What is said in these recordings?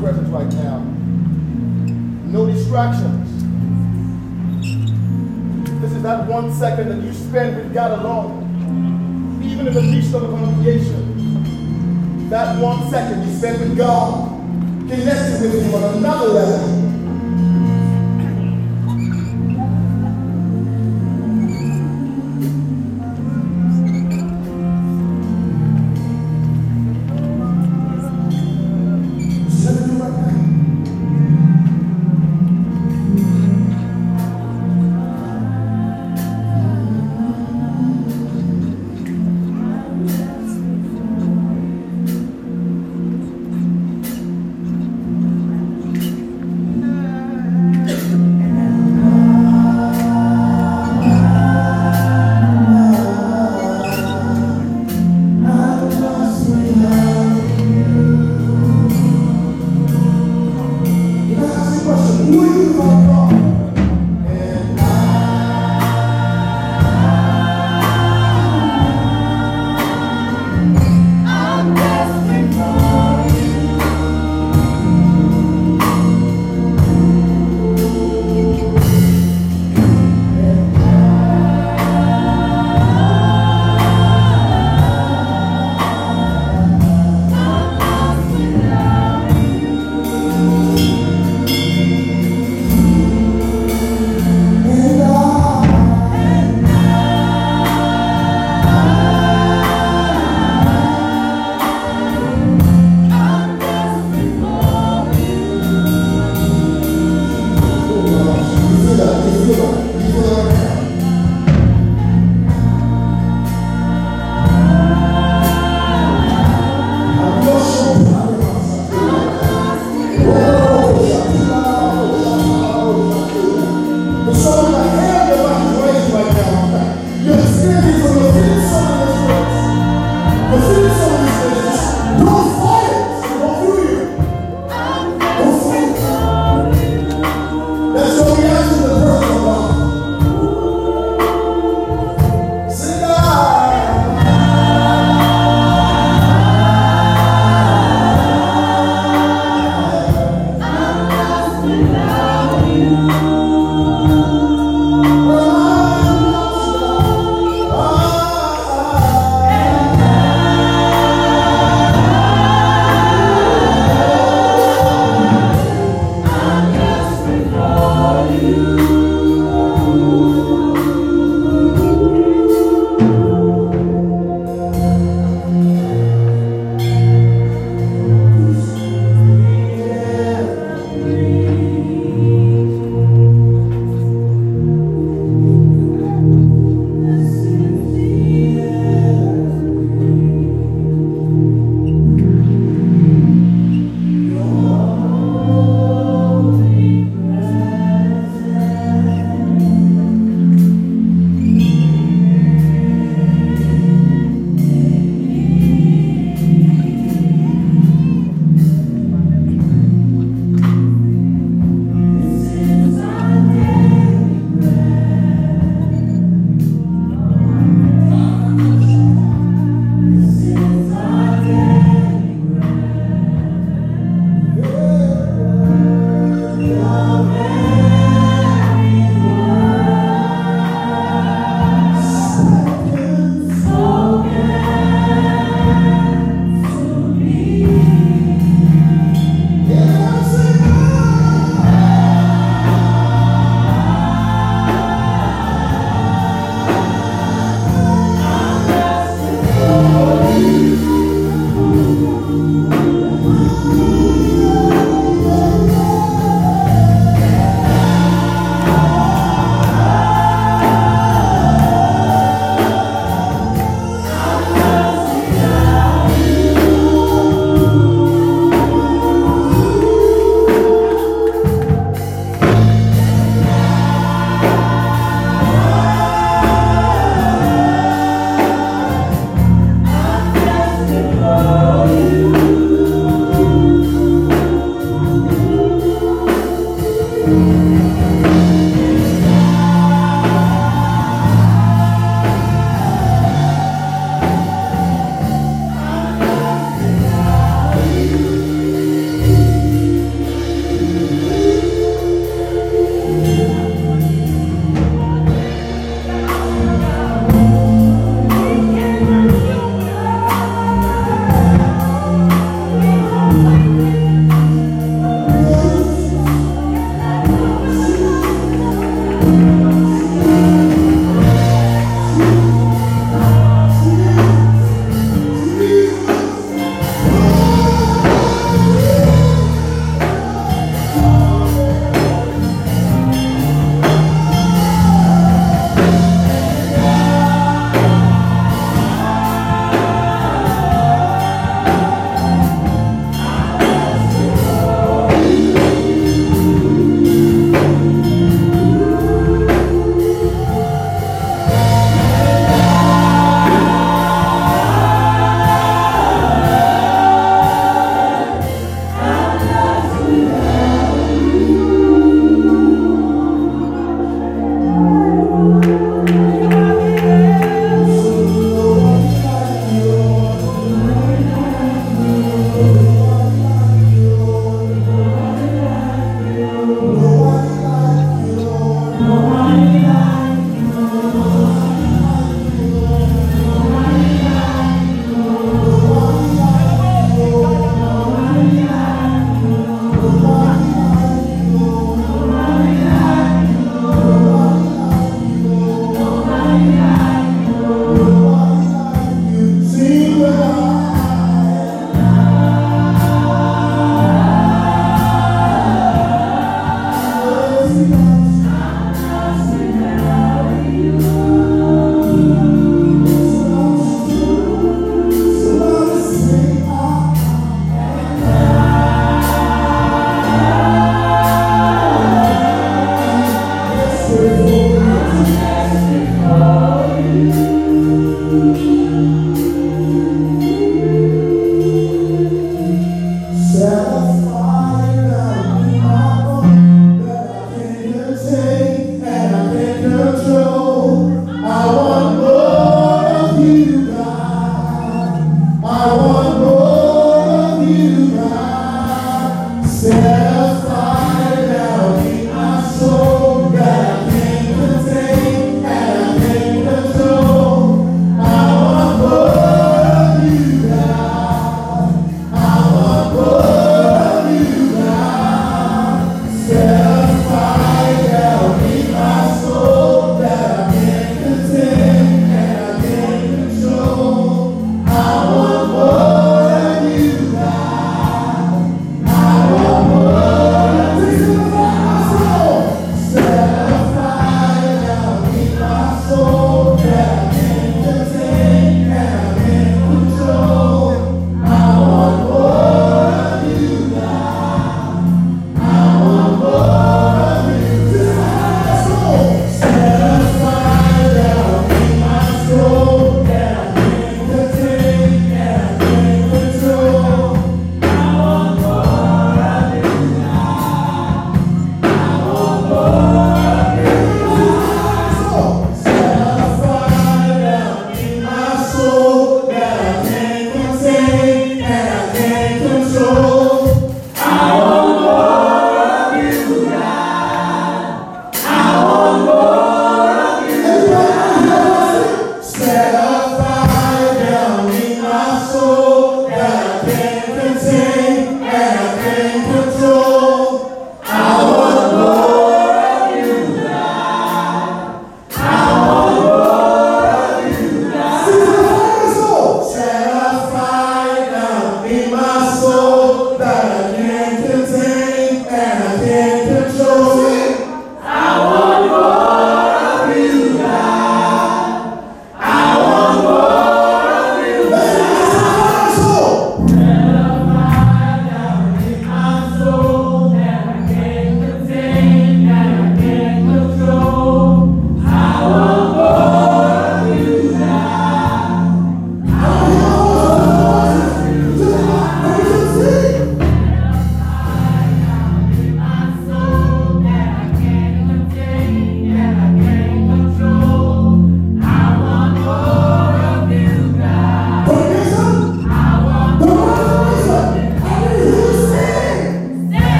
Presence right now. No distractions. This is that one second that you spend with God alone, even in the midst of a congregation. That one second you spend with God, connected with Him on another level.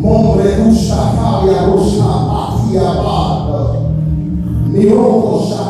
Montre russa, Italia russa, patria, bad. Mi roco sa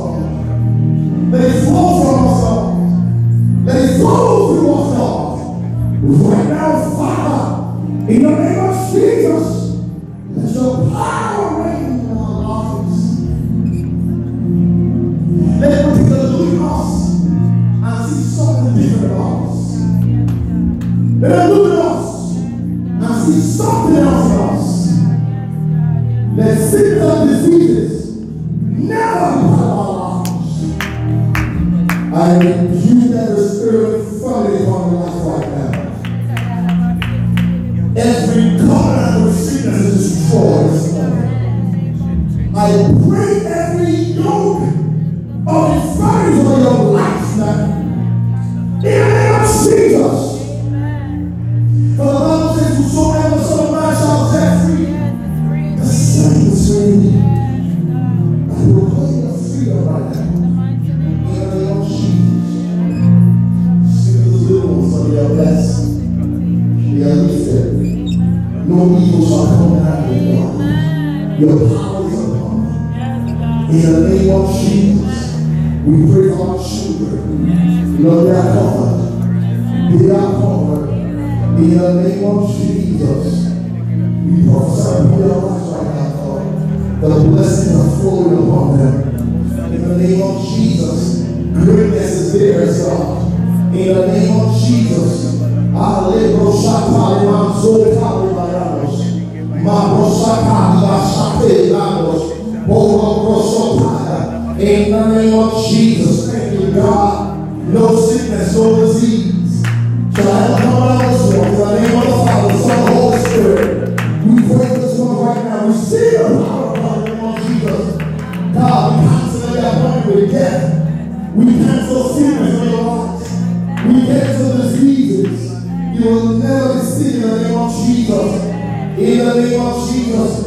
name of Jesus, greatness is theirs. God. In the name of Jesus, I live on Shakai, my soul, my Alebo Shaka Manzo Tabibayanos, Mabo Shaka Lashate Lamos, Bolo Prosopaya. In the name of Jesus, thank you, God. No sickness, no disease. Shall ever come out of this one. In the name of the Father, Son, Holy Spirit. We pray this one right now. We see the power. after the. We cancel sickness in your life. We cancel diseases. You will never be sick in the name of Jesus. In the name of Jesus.